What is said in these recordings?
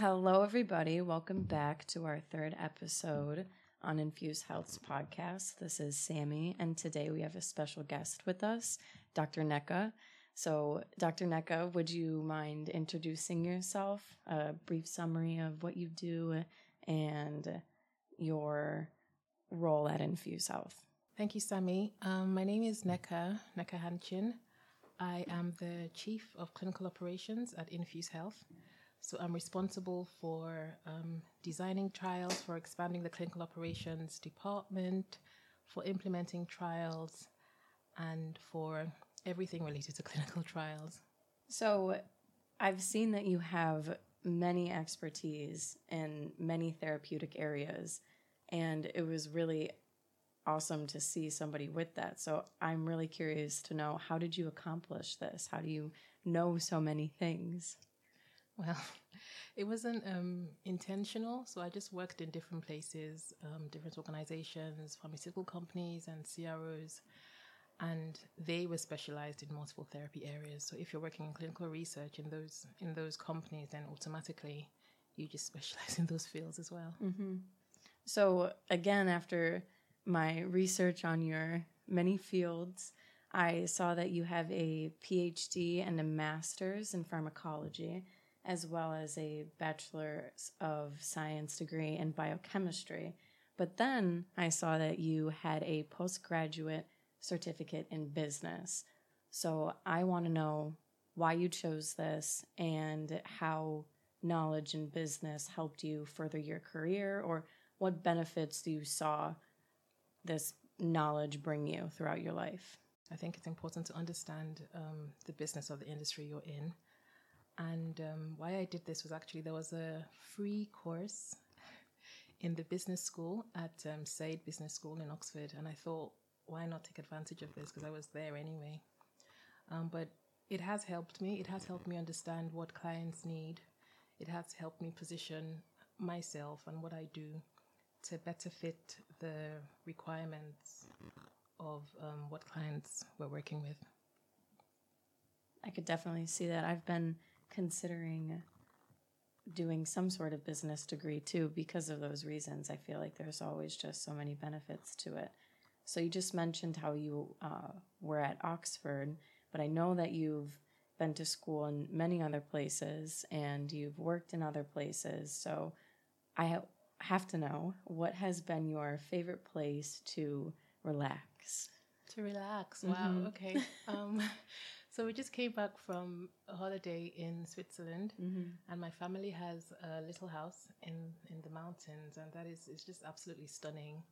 Hello, everybody. Welcome back to our third episode on Infiuss Health's podcast. This is Sammy, and today we have a special guest with us, Dr. Nneka. So, Dr. Nneka, would you mind introducing yourself, a brief summary of what you do, and your role at Infiuss Health? Thank you, Sammy. Um, my name is Nneka, Nneka Handschin. I am the Chief of Clinical Operations at Infuse Health. So I'm responsible for um, designing trials, for expanding the clinical operations department, for implementing trials, and for everything related to clinical trials. So I've seen that you have many expertise in many therapeutic areas, and it was really awesome to see somebody with that. So I'm really curious to know how did you accomplish this? How do you know so many things? Well, it wasn't um, intentional. So I just worked in different places, um, different organizations, pharmaceutical companies, and CROs. And they were specialized in multiple therapy areas. So if you're working in clinical research in those in those companies, then automatically you just specialize in those fields as well. Mm-hmm. So again, after my research on your many fields, I saw that you have a PhD and a master's in pharmacology as well as a Bachelor of Science degree in biochemistry. But then I saw that you had a postgraduate certificate in business. So I want to know why you chose this and how knowledge in business helped you further your career or what benefits you saw this knowledge bring you throughout your life. I think it's important to understand um, the business of the industry you're in and um, why I did this was actually there was a free course in the business school at um, Said Business School in Oxford, and I thought, why not take advantage of this because I was there anyway. Um, but it has helped me. It has helped me understand what clients need. It has helped me position myself and what I do to better fit the requirements of um, what clients we're working with. I could definitely see that. I've been considering doing some sort of business degree too because of those reasons. I feel like there's always just so many benefits to it. So you just mentioned how you uh, were at Oxford, but I know that you've been to school in many other places and you've worked in other places. So I ha- have to know what has been your favorite place to relax. To relax. Wow. Mm-hmm. Okay. Um, so we just came back from a holiday in Switzerland, mm-hmm. and my family has a little house in in the mountains, and that is is just absolutely stunning.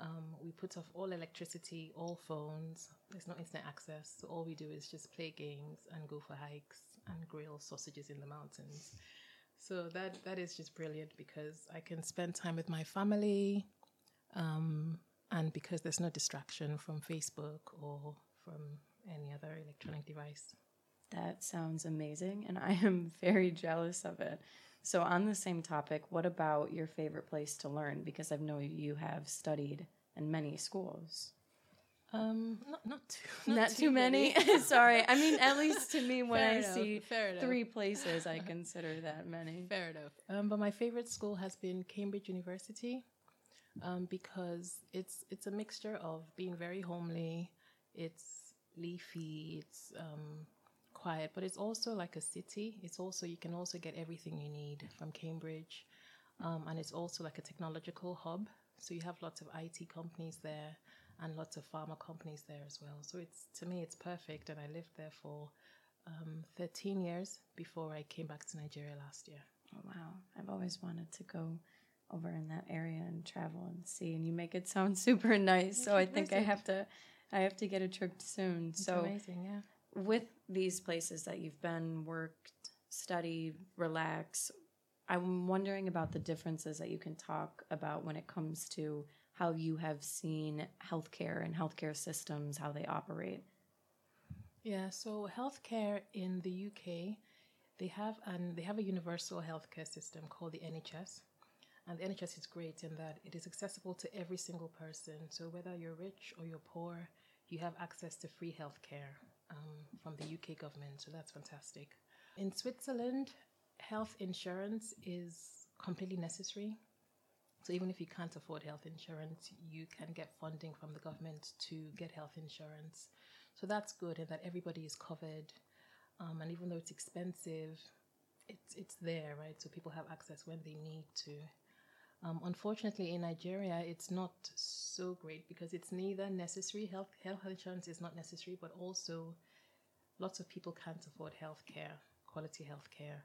Um, we put off all electricity, all phones. There's no internet access, so all we do is just play games and go for hikes and grill sausages in the mountains. So that that is just brilliant because I can spend time with my family, um, and because there's no distraction from Facebook or from any other electronic device. That sounds amazing, and I am very jealous of it. So, on the same topic, what about your favorite place to learn? Because I know you have studied in many schools. Um, not not too not, not too, too, many. many. Sorry, I mean at least to me when Fair I enough. see Fair three enough. places, I consider that many. Fair enough. Um, but my favorite school has been Cambridge University, um, because it's it's a mixture of being very homely. It's leafy, it's um, quiet, but it's also like a city. It's also, you can also get everything you need from Cambridge. Um, and it's also like a technological hub. So you have lots of IT companies there and lots of pharma companies there as well. So it's, to me, it's perfect. And I lived there for um, 13 years before I came back to Nigeria last year. Oh, wow. I've always wanted to go over in that area and travel and see. And you make it sound super nice. So I think I have to I have to get a trip soon. It's so amazing, yeah. With these places that you've been, worked, studied, relax, I'm wondering about the differences that you can talk about when it comes to how you have seen healthcare and healthcare systems, how they operate. Yeah, so healthcare in the UK, they have an they have a universal healthcare system called the NHS. And the NHS is great in that it is accessible to every single person. So whether you're rich or you're poor, you have access to free healthcare um, from the UK government, so that's fantastic. In Switzerland, health insurance is completely necessary. So even if you can't afford health insurance, you can get funding from the government to get health insurance. So that's good, and that everybody is covered. Um, and even though it's expensive, it's it's there, right? So people have access when they need to. Um, unfortunately, in Nigeria, it's not so great because it's neither necessary. Health health insurance is not necessary, but also lots of people can't afford health care, quality health care.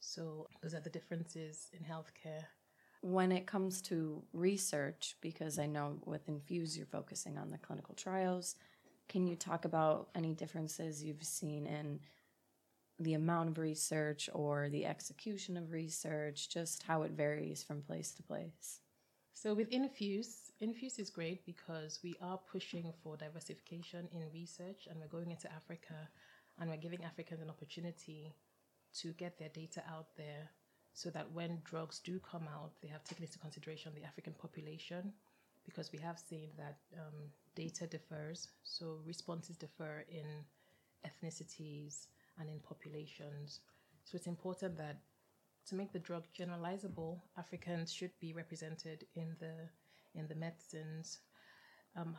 So those are the differences in healthcare. When it comes to research, because I know with Infiuss you're focusing on the clinical trials, can you talk about any differences you've seen in the amount of research or the execution of research, just how it varies from place to place? So with Infiuss, Infiuss is great because we are pushing for diversification in research and we're going into Africa and we're giving Africans an opportunity to get their data out there so that when drugs do come out, they have taken into consideration the African population because we have seen that um, data differs, so responses differ in ethnicities and in populations. So it's important that to make the drug generalizable, Africans should be represented in the in the medicines. Um,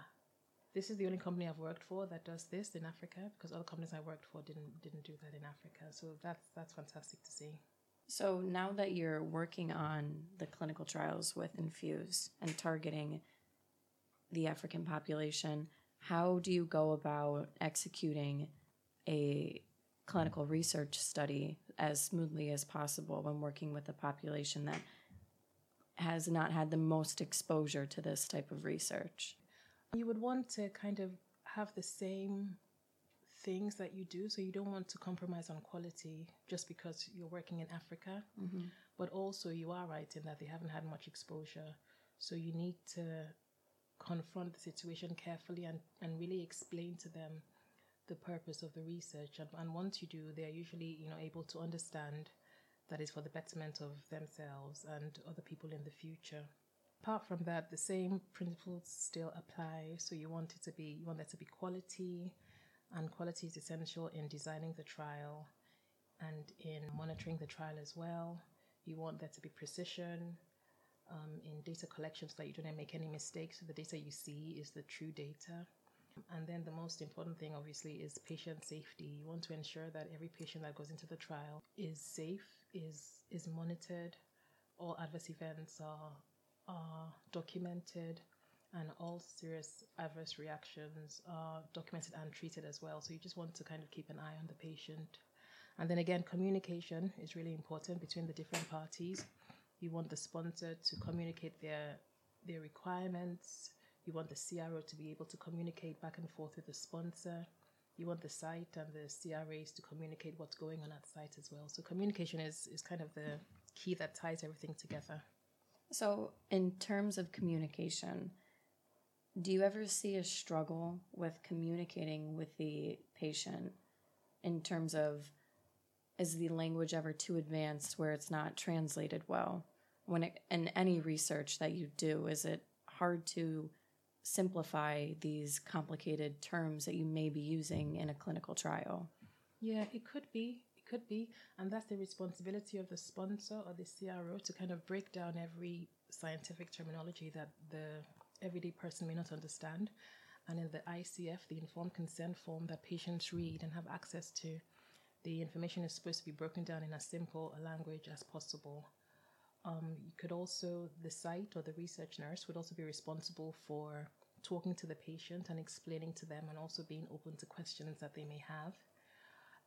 this is the only company I've worked for that does this in Africa because other companies I worked for didn't didn't do that in Africa. So that's that's fantastic to see. So now that you're working on the clinical trials with Infiuss and targeting the African population, how do you go about executing a clinical research study as smoothly as possible when working with a population that has not had the most exposure to this type of research? You would want to kind of have the same things that you do, so you don't want to compromise on quality just because you're working in Africa. Mm-hmm. But also, you are right in that they haven't had much exposure, so you need to confront the situation carefully and, and really explain to them the purpose of the research. And, and once you do, they are usually you know able to understand that is for the betterment of themselves and other people in the future. Apart from that, the same principles still apply. So you want it to be, you want there to be quality, and quality is essential in designing the trial and in monitoring the trial as well. You want there to be precision um, in data collection so that you don't make any mistakes. So the data you see is the true data. And then the most important thing, obviously, is patient safety. You want to ensure that every patient that goes into the trial is safe, is is monitored, all adverse events are are documented and all serious adverse reactions are documented and treated as well. So you just want to kind of keep an eye on the patient. And then again, communication is really important between the different parties. You want the sponsor to communicate their their requirements. You want the CRO to be able to communicate back and forth with the sponsor. You want the site and the CRAs to communicate what's going on at the site as well. So communication is, is kind of the key that ties everything together. So, in terms of communication, do you ever see a struggle with communicating with the patient in terms of is the language ever too advanced where it's not translated well? When it, in any research that you do, is it hard to simplify these complicated terms that you may be using in a clinical trial? Yeah, it could be It could be, and that's the responsibility of the sponsor or the CRO to kind of break down every scientific terminology that the everyday person may not understand. And in the ICF, the informed consent form that patients read and have access to, the information is supposed to be broken down in as simple a language as possible. Um, you could also, the site or the research nurse would also be responsible for talking to the patient and explaining to them and also being open to questions that they may have.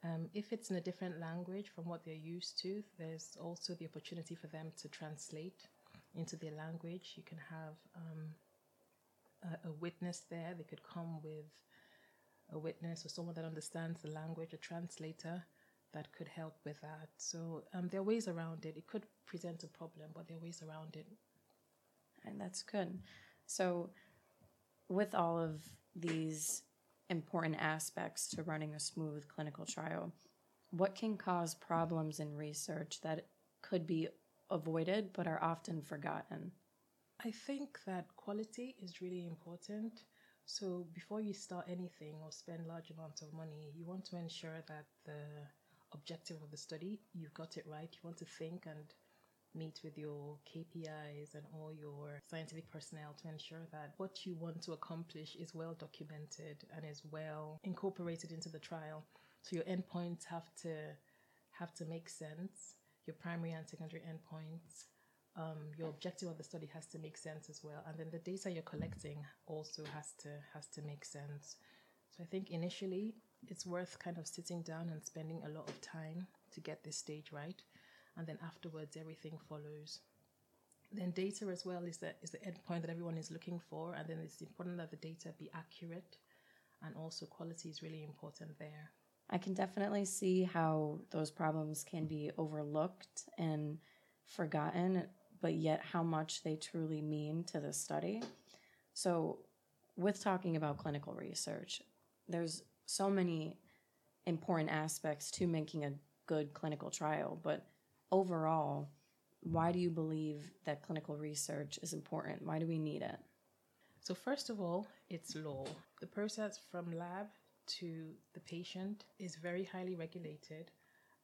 Um, if it's in a different language from what they're used to, there's also the opportunity for them to translate into their language. You can have um, a, a, witness there. They could come with a witness or someone that understands the language, a translator that could help with that. So um, there are ways around it. It could present a problem, but there are ways around it. And that's good. So, with all of these important aspects to running a smooth clinical trial. What can cause problems in research that could be avoided but are often forgotten? I think that quality is really important. So before you start anything or spend large amounts of money, you want to ensure that the objective of the study, you've got it right. You want to think and meet with your KPIs and all your scientific personnel to ensure that what you want to accomplish is well documented and is well incorporated into the trial. So your endpoints have to have to make sense. Your primary and secondary endpoints. Um, your objective of the study has to make sense as well, and then the data you're collecting also has to has to make sense. So I think initially it's worth kind of sitting down and spending a lot of time to get this stage right and then afterwards everything follows. Then data as well is the is the endpoint that everyone is looking for, and then it's important that the data be accurate, and also quality is really important there. I can definitely see how those problems can be overlooked and forgotten, but yet how much they truly mean to the study. So, with talking about clinical research, there's so many important aspects to making a good clinical trial, but overall, why do you believe that clinical research is important? Why do we need it? So, first of all, it's law. The process from lab to the patient is very highly regulated,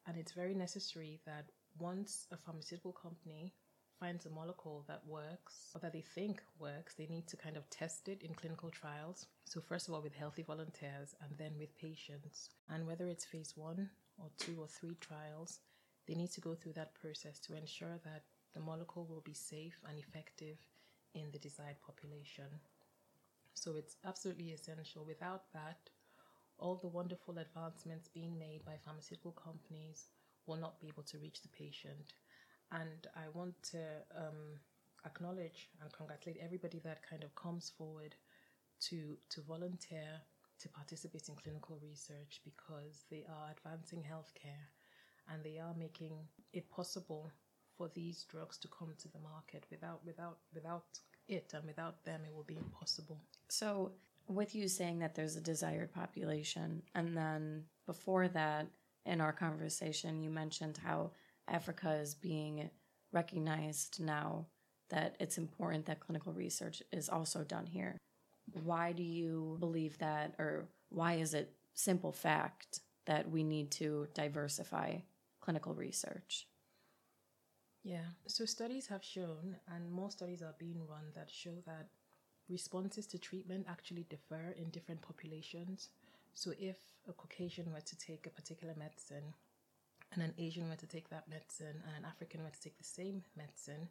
and it's very necessary that once a pharmaceutical company finds a molecule that works or that they think works, they need to kind of test it in clinical trials. So, first of all, with healthy volunteers and then with patients. And whether it's phase one or two or three trials, they need to go through that process to ensure that the molecule will be safe and effective in the desired population. So it's absolutely essential. Without that, all the wonderful advancements being made by pharmaceutical companies will not be able to reach the patient. And I want to um, acknowledge and congratulate everybody that kind of comes forward to to volunteer to participate in clinical research because they are advancing healthcare and they are making it possible for these drugs to come to the market. Without without without it and without them it will be impossible. So with you saying that there's a desired population and then before that in our conversation you mentioned how africa is being recognized now that it's important that clinical research is also done here why do you believe that or why is it simple fact that we need to diversify clinical research? Yeah, so studies have shown, and more studies are being run that show that responses to treatment actually differ in different populations. So, if a Caucasian were to take a particular medicine, and an Asian were to take that medicine, and an African were to take the same medicine,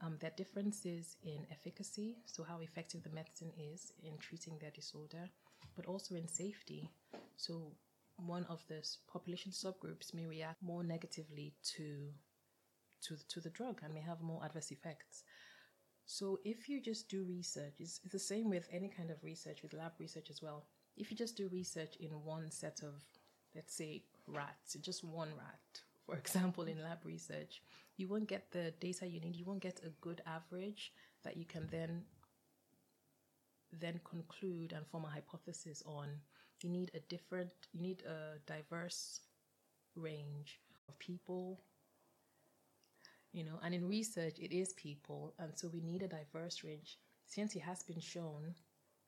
um, there are differences in efficacy, so how effective the medicine is in treating their disorder, but also in safety. So, one of the population subgroups may react more negatively to to to the drug and may have more adverse effects. So if you just do research, it's, it's the same with any kind of research, with lab research as well. If you just do research in one set of, let's say, rats, just one rat, for example, in lab research, you won't get the data you need. You won't get a good average that you can then then conclude and form a hypothesis on you need a different you need a diverse range of people you know and in research it is people and so we need a diverse range since it has been shown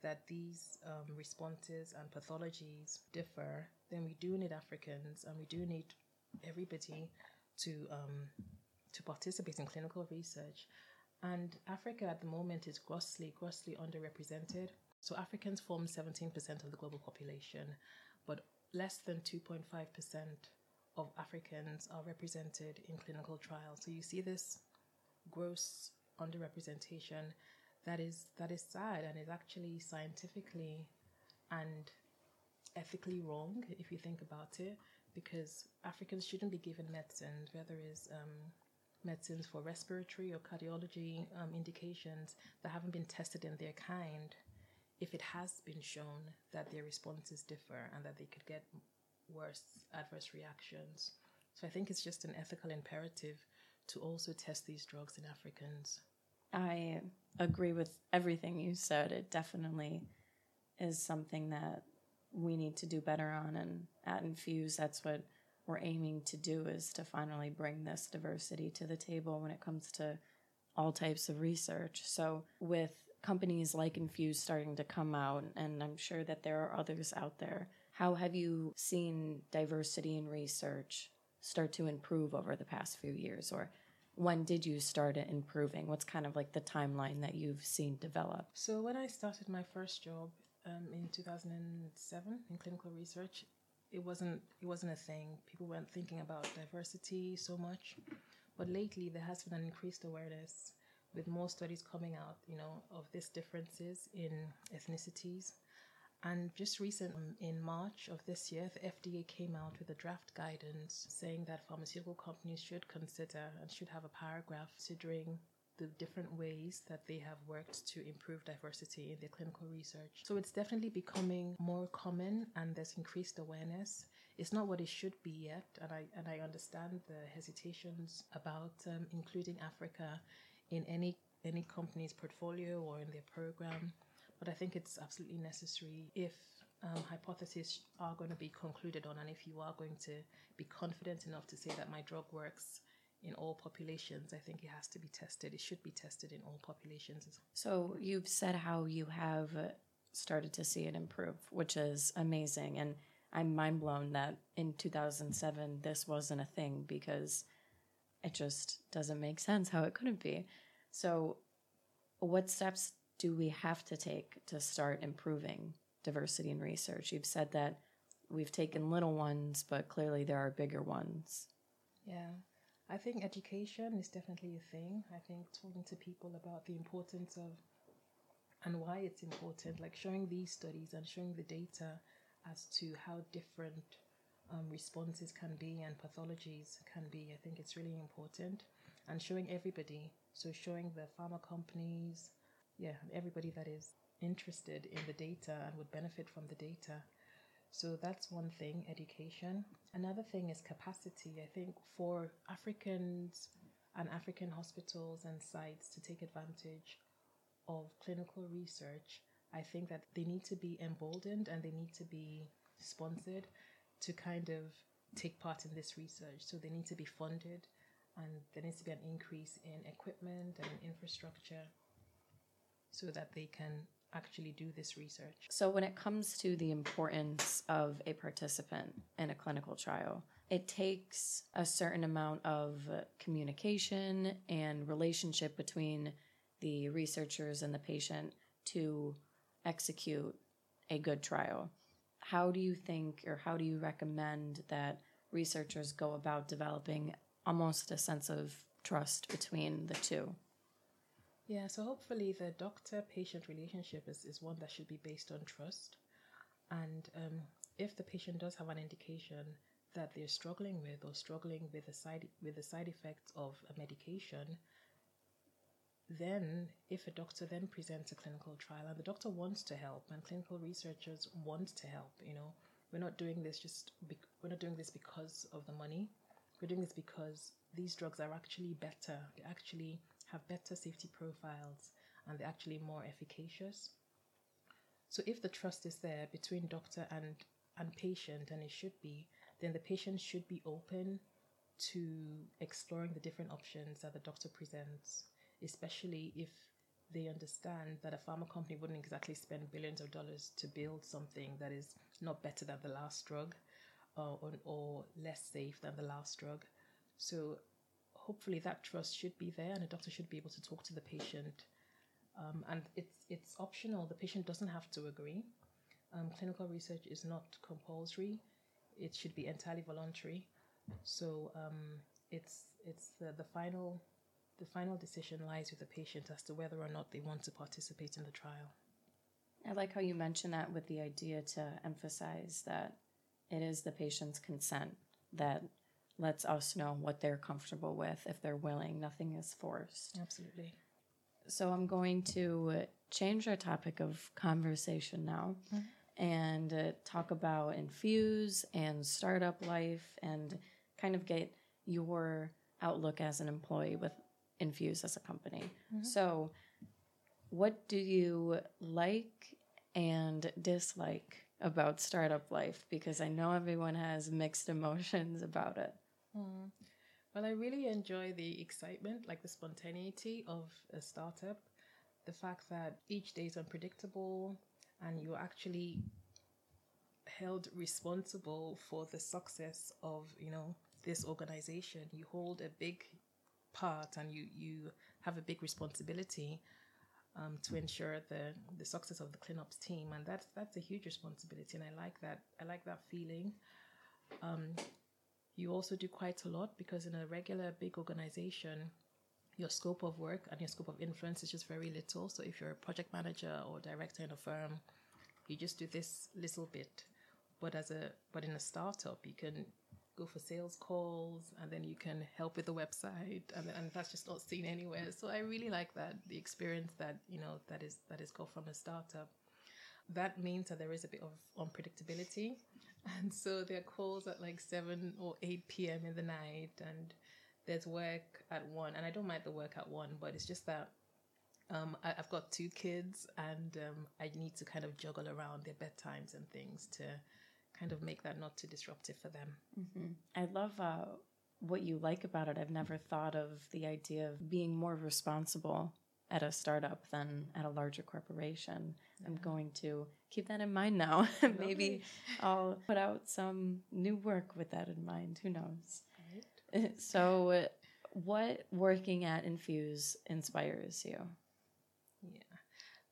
that these um, responses and pathologies differ then we do need africans and we do need everybody to um, to participate in clinical research and africa at the moment is grossly grossly underrepresented so Africans form 17% of the global population, but less than 2.5% of Africans are represented in clinical trials. So you see this gross underrepresentation that is that is sad and is actually scientifically and ethically wrong if you think about it because Africans shouldn't be given medicines, whether it's um, medicines for respiratory or cardiology um, indications that haven't been tested in their kind if it has been shown that their responses differ and that they could get worse adverse reactions. So I think it's just an ethical imperative to also test these drugs in Africans. I agree with everything you said. It definitely is something that we need to do better on and at Infiuss that's what we're aiming to do is to finally bring this diversity to the table when it comes to all types of research. So with companies like Infiuss starting to come out, and I'm sure that there are others out there how have you seen diversity in research start to improve over the past few years? Or when did you start it improving? What's kind of like the timeline that you've seen develop? So, when I started my first job um, in 2007 in clinical research, it wasn't it wasn't a thing. People weren't thinking about diversity so much, but lately there has been an increased awareness with more studies coming out, you know, of these differences in ethnicities. And just recent um, in March of this year, the FDA came out with a draft guidance saying that pharmaceutical companies should consider and should have a paragraph considering the different ways that they have worked to improve diversity in their clinical research. So it's definitely becoming more common and there's increased awareness. It's not what it should be yet, and I and I understand the hesitations about um, including Africa in any any company's portfolio or in their program. But I think it's absolutely necessary if um, hypotheses are going to be concluded on, and if you are going to be confident enough to say that my drug works in all populations, I think it has to be tested. It should be tested in all populations. So you've said how you have started to see it improve, which is amazing, and I'm mind blown that in 2007 this wasn't a thing because it just doesn't make sense how it couldn't be. So, what steps do we have to take to start improving diversity in research? You've said that we've taken little ones, but clearly there are bigger ones. Yeah. I think education is definitely a thing. I think talking to people about the importance of and why it's important, like showing these studies and showing the data as to how different um, responses can be and pathologies can be. I think it's really important. And showing everybody, so showing the pharma companies, yeah, everybody that is interested in the data and would benefit from the data. So that's one thing, education. Another thing is capacity. I think for Africans and African hospitals and sites to take advantage of clinical research, I think that they need to be emboldened and they need to be sponsored to kind of take part in this research. So they need to be funded and there needs to be an increase in equipment and infrastructure so that they can actually do this research. So, when it comes to the importance of a participant in a clinical trial, it takes a certain amount of communication and relationship between the researchers and the patient to execute a good trial. How do you think, or how do you recommend that researchers go about developing almost a sense of trust between the two? Yeah, so hopefully the doctor patient relationship is, is one that should be based on trust. And um, if the patient does have an indication that they're struggling with or struggling with the side with the side effects of a medication, then if a doctor then presents a clinical trial and the doctor wants to help and clinical researchers want to help, you know, we're not doing this just be- we're not doing this because of the money. We're doing this because these drugs are actually better. They actually have better safety profiles and they're actually more efficacious. So if the trust is there between doctor and and patient and it should be, then the patient should be open to exploring the different options that the doctor presents, especially if they understand that a pharma company wouldn't exactly spend billions of dollars to build something that is not better than the last drug uh, or, or less safe than the last drug. So hopefully that trust should be there and a doctor should be able to talk to the patient. Um, and it's, it's optional, the patient doesn't have to agree. Um, clinical research is not compulsory, it should be entirely voluntary. So um, it's, it's the, the, final, the final decision lies with the patient as to whether or not they want to participate in the trial. I like how you mentioned that with the idea to emphasize that it is the patient's consent that lets us know what they're comfortable with if they're willing. Nothing is forced. Absolutely. So I'm going to change our topic of conversation now mm-hmm. and uh, talk about Infiuss and startup life and kind of get your outlook as an employee with Infiuss as a company. Mm-hmm. So, what do you like and dislike about startup life? Because I know everyone has mixed emotions about it. Mm. Well, I really enjoy the excitement, like the spontaneity of a startup. The fact that each day is unpredictable and you're actually held responsible for the success of you know this organization. You hold a big part, and you you have a big responsibility um, to ensure the the success of the ClinOps team, and that's that's a huge responsibility, and I like that. I like that feeling. Um, you also do quite a lot because in a regular big organization, your scope of work and your scope of influence is just very little. So if you're a project manager or director in a firm, you just do this little bit. But as a but in a startup, you can go for sales calls and then you can help with the website and, and that's just not seen anywhere so i really like that the experience that you know that is that is got from a startup that means that there is a bit of unpredictability and so there are calls at like 7 or 8 p.m in the night and there's work at 1 and i don't mind the work at 1 but it's just that um, I, have got two kids and um, i need to kind of juggle around their bedtimes and things to kind of make that not too disruptive for them. Mm-hmm. I love uh, what you like about it. I've never thought of the idea of being more responsible at a startup than at a larger corporation. Yeah. I'm going to keep that in mind now. Maybe I'll put out some new work with that in mind. Who knows? Right. So, what working at Infiuss inspires you? Yeah.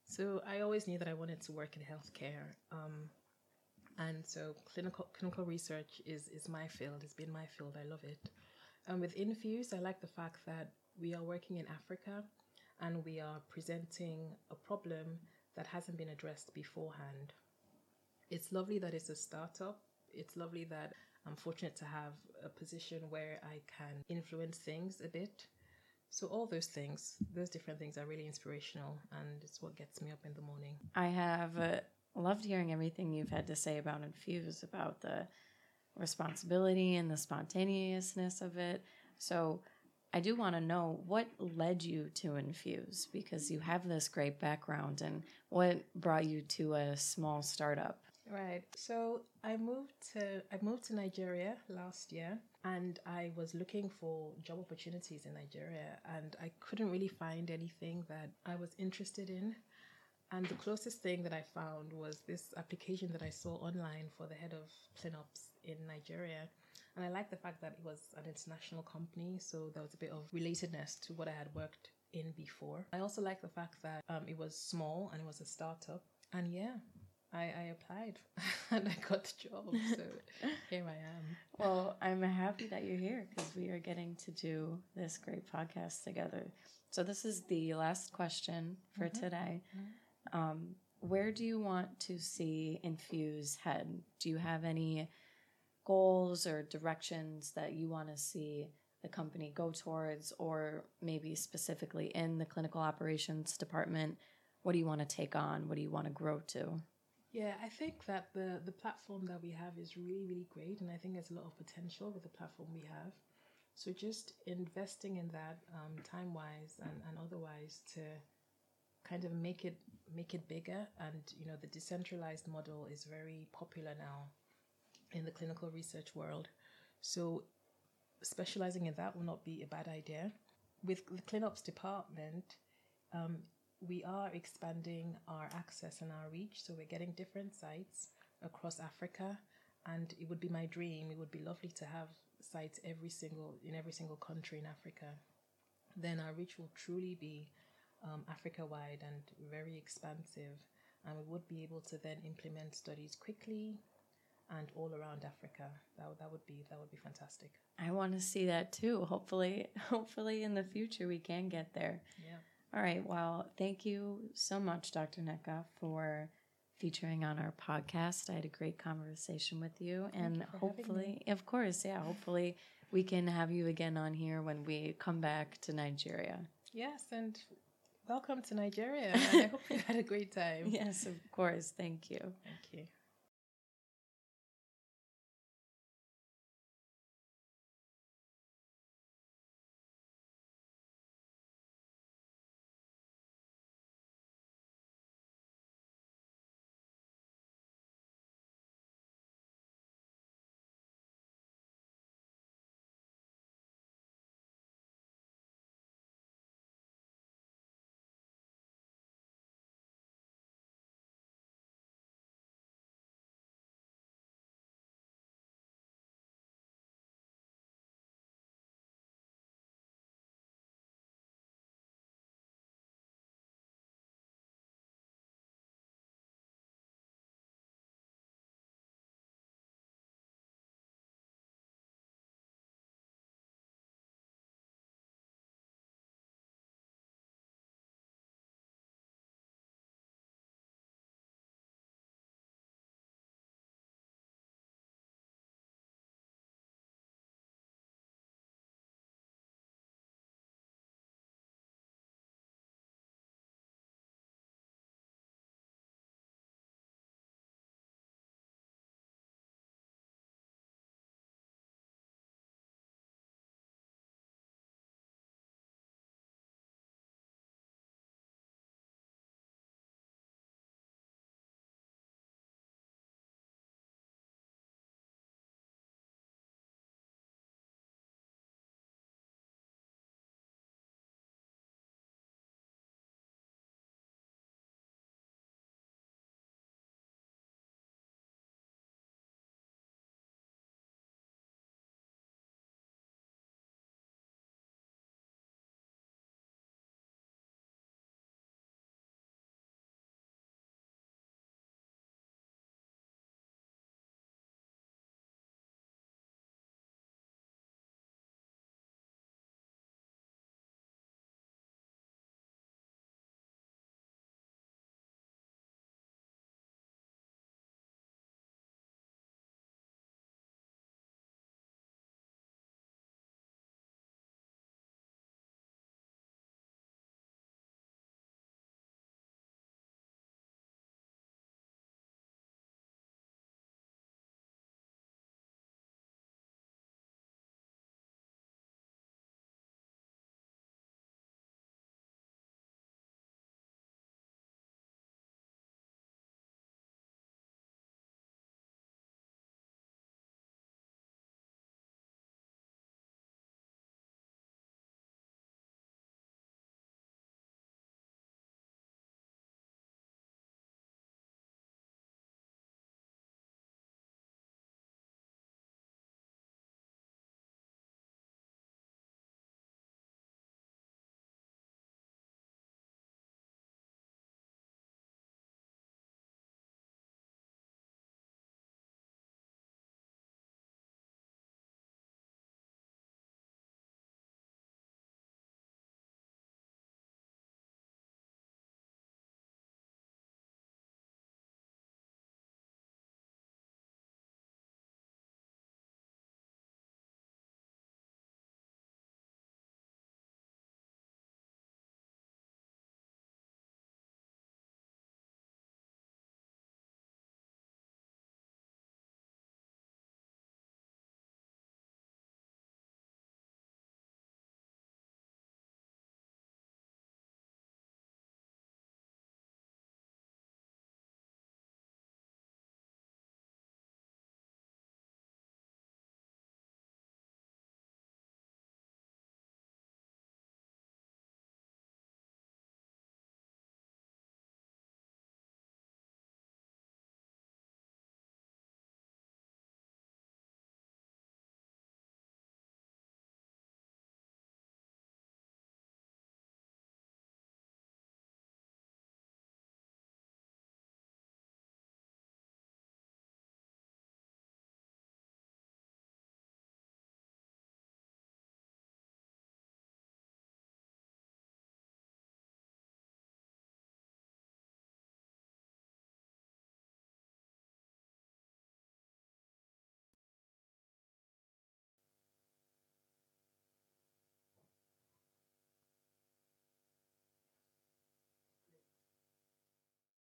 So, I always knew that I wanted to work in healthcare. Um, and so clinical clinical research is is my field. It's been my field. I love it. And with Infiuss, I like the fact that we are working in Africa, and we are presenting a problem that hasn't been addressed beforehand. It's lovely that it's a startup. It's lovely that I'm fortunate to have a position where I can influence things a bit. So all those things, those different things are really inspirational and it's what gets me up in the morning. I have a loved hearing everything you've had to say about Infiuss, about the responsibility and the spontaneousness of it. So I do want to know what led you to Infiuss because you have this great background and what brought you to a small startup. Right. So I moved to I moved to Nigeria last year and I was looking for job opportunities in Nigeria and I couldn't really find anything that I was interested in. And the closest thing that I found was this application that I saw online for the head of ClinOps in Nigeria. And I like the fact that it was an international company, so there was a bit of relatedness to what I had worked in before. I also like the fact that um, it was small and it was a startup. And yeah, I, I applied and I got the job. So here I am. Well, I'm happy that you're here because we are getting to do this great podcast together. So, this is the last question for mm-hmm. today. Mm-hmm. Um, where do you want to see Infiuss head? Do you have any goals or directions that you want to see the company go towards, or maybe specifically in the clinical operations department? What do you want to take on? What do you want to grow to? Yeah, I think that the the platform that we have is really really great, and I think there's a lot of potential with the platform we have. So just investing in that um, time wise and, and otherwise to kind of make it make it bigger and you know the decentralized model is very popular now in the clinical research world so specializing in that will not be a bad idea with the ClinOps department um, we are expanding our access and our reach so we're getting different sites across africa and it would be my dream it would be lovely to have sites every single in every single country in africa then our reach will truly be um, Africa wide and very expansive. And we would be able to then implement studies quickly and all around Africa. That, that would be that would be fantastic. I want to see that too. Hopefully, hopefully in the future we can get there. Yeah. All right. Well, thank you so much, Dr. Nneka, for featuring on our podcast. I had a great conversation with you, thank and you hopefully, of course, yeah, hopefully we can have you again on here when we come back to Nigeria. Yes, and Welcome to Nigeria. I hope you had a great time. Yes, of course. Thank you. Thank you.